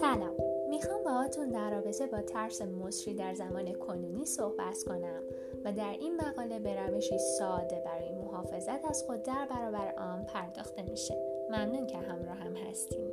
سلام. می‌خوام باهاتون در رابطه با ترس مصری در زمان کنونی صحبت کنم و در این مقاله به روشی ساده برای محافظت از خود در برابر آن پرداخته میشه. ممنون که همراه هم هستیم.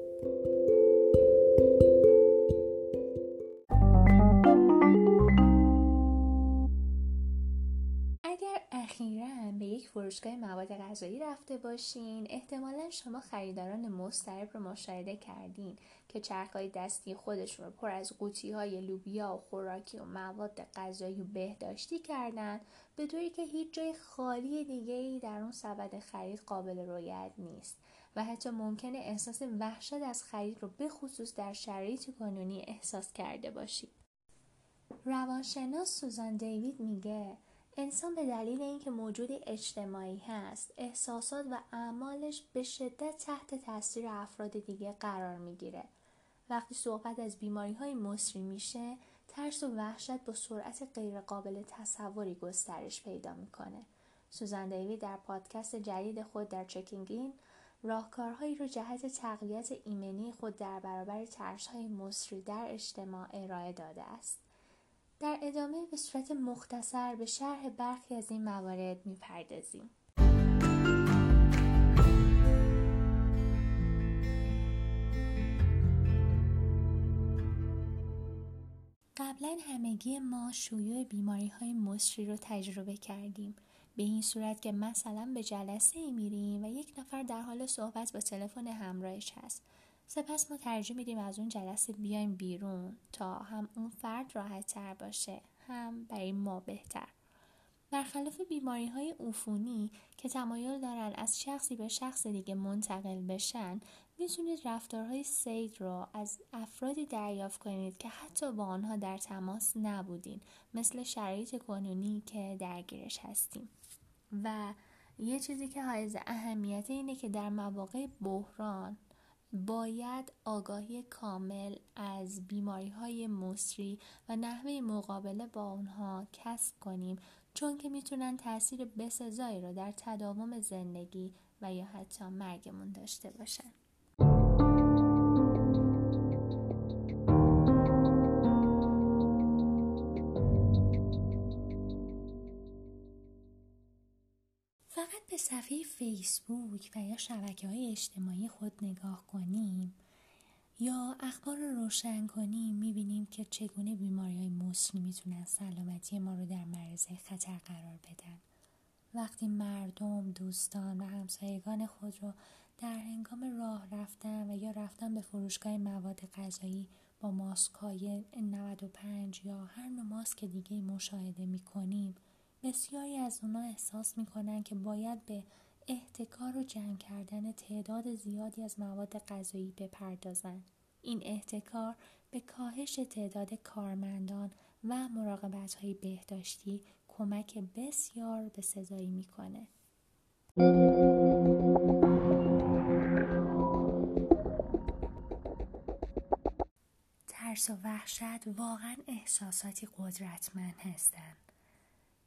فروشگاه مواد غذایی رفته باشین احتمالا شما خریداران مسترب رو مشاهده کردین که چرخهای دستی خودشون رو پر از قوطی های لوبیا و خوراکی و مواد غذایی و بهداشتی کردن به طوری که هیچ جای خالی دیگه ای در اون سبد خرید قابل رویت نیست و حتی ممکنه احساس وحشت از خرید رو به خصوص در شرایط کنونی احساس کرده باشید. روانشناس سوزان دیوید میگه انسان به دلیل اینکه موجود اجتماعی هست احساسات و اعمالش به شدت تحت تاثیر افراد دیگه قرار می‌گیره. وقتی صحبت از بیماری های مصری میشه ترس و وحشت با سرعت غیرقابل تصوری گسترش پیدا می‌کنه. سوزان دیوی در پادکست جدید خود در چکینگ این راهکارهایی رو جهت تقویت ایمنی خود در برابر ترس های مصری در اجتماع ارائه داده است. در ادامه به صورت مختصر به شرح برخی از این موارد می‌پردازیم. قبلا همگی ما شیوع بیماری های مصری رو تجربه کردیم به این صورت که مثلا به جلسه ای میریم و یک نفر در حال صحبت با تلفن همراهش هست سپس ما ترجیح میدیم از اون جلسه بیایم بیرون تا هم اون فرد راحت تر باشه هم برای ما بهتر. برخلاف بیماری های عفونی که تمایل دارن از شخصی به شخص دیگه منتقل بشن می‌تونید رفتارهای سید رو از افرادی دریافت کنید که حتی با آنها در تماس نبودین مثل شرایط کنونی که درگیرش هستیم. و یه چیزی که حائز اهمیت اینه که در مواقع بحران باید آگاهی کامل از بیماری های مصری و نحوه مقابله با اونها کسب کنیم چون که می‌تونن تاثیر بسزایی رو در تداوم زندگی و یا حتی مرگمون داشته باشن. به صفحه فیسبوک و یا شبکه های اجتماعی خود نگاه کنیم یا اخبار رو روشن کنیم می‌بینیم که چگونه بیماری های مصری می‌تونن سلامتی ما رو در معرض خطر قرار بدن. وقتی مردم دوستان و همسایگان خود رو در هنگام راه رفتن و یا رفتن به فروشگاه مواد غذایی با ماسک های 95 یا هر نوع ماسک دیگه مشاهده می‌کنیم بسیاری از اونا احساس می‌کنن که باید به احتکار و جمع کردن تعداد زیادی از مواد غذایی بپردازند. این احتکار به کاهش تعداد کارمندان و مراقبت های بهداشتی کمک بسیار به سزایی می‌کنه. ترس و وحشت واقعا احساساتی قدرتمند هستند.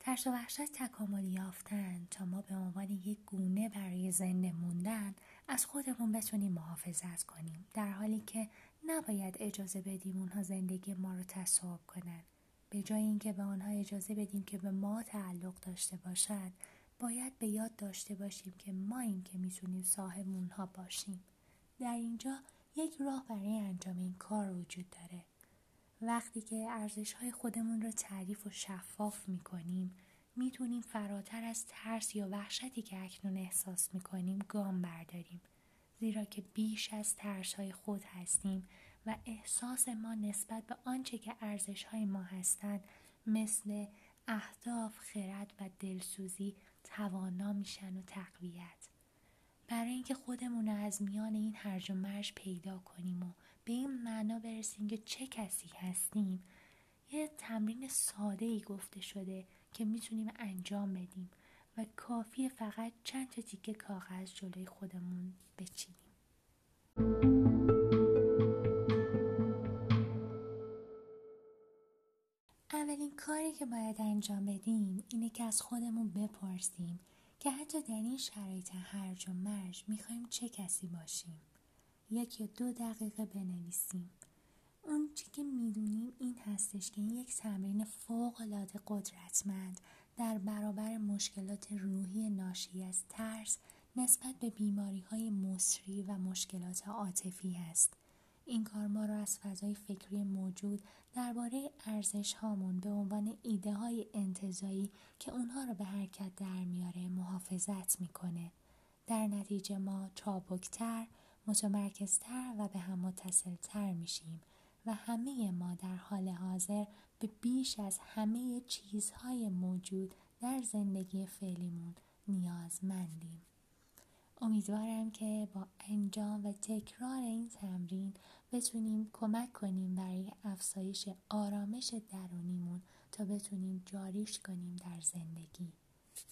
ترس و وحشت تکامل یافتن تا ما به عنوان یک گونه برای زنده موندن از خودمون بتونیم محافظت کنیم در حالی که نباید اجازه بدیم اونها زندگی ما رو تصاحب کنن. به جای اینکه به آنها اجازه بدیم که به ما تعلق داشته باشد باید به یاد داشته باشیم که ما این که می‌تونیم صاحب اونها باشیم. در اینجا یک راه برای انجام این کار وجود داره. وقتی که ارزش های خودمون رو تعریف و شفاف می کنیم می‌تونیم فراتر از ترس یا وحشتی که اکنون احساس می کنیم گام برداریم. زیرا که بیش از ترس های خود هستیم و احساس ما نسبت به آنچه که ارزش های ما هستند مثل اهداف، خرد و دلسوزی توانا میشن و تقویت. برای اینکه خودمون از میان این هرج و مرج پیدا کنیم و به این معنا برسیم که چه کسی هستیم؟ یه تمرین ساده ای گفته شده که می‌تونیم انجام بدیم و کافی فقط چند تا تیکه کاغذ جلوی خودمون بچینیم. اولین کاری که باید انجام بدیم اینه که از خودمون بپرسیم که حتی در این شرایط هرج و مرج می‌خوایم چه کسی باشیم. یک یا دو دقیقه بنویسیم اون چی که می‌دونیم این هستش که این یک تمرین فوق العاده قدرتمند در برابر مشکلات روحی ناشی از ترس نسبت به بیماری های مصری و مشکلات عاطفی است. این کار ما را از فضای فکری موجود درباره ارزش هامون به عنوان ایده های انتظایی که اونها را به حرکت در میاره محافظت می‌کنه. در نتیجه ما چابکتر، متمرکزتر و به هم متصلتر میشیم و همه ما در حال حاضر به بیش از همه چیزهای موجود در زندگی فعلیمون نیازمندیم. امیدوارم که با انجام و تکرار این تمرین بتونیم کمک کنیم برای افزایش آرامش درونیمون تا بتونیم جاریش کنیم در زندگی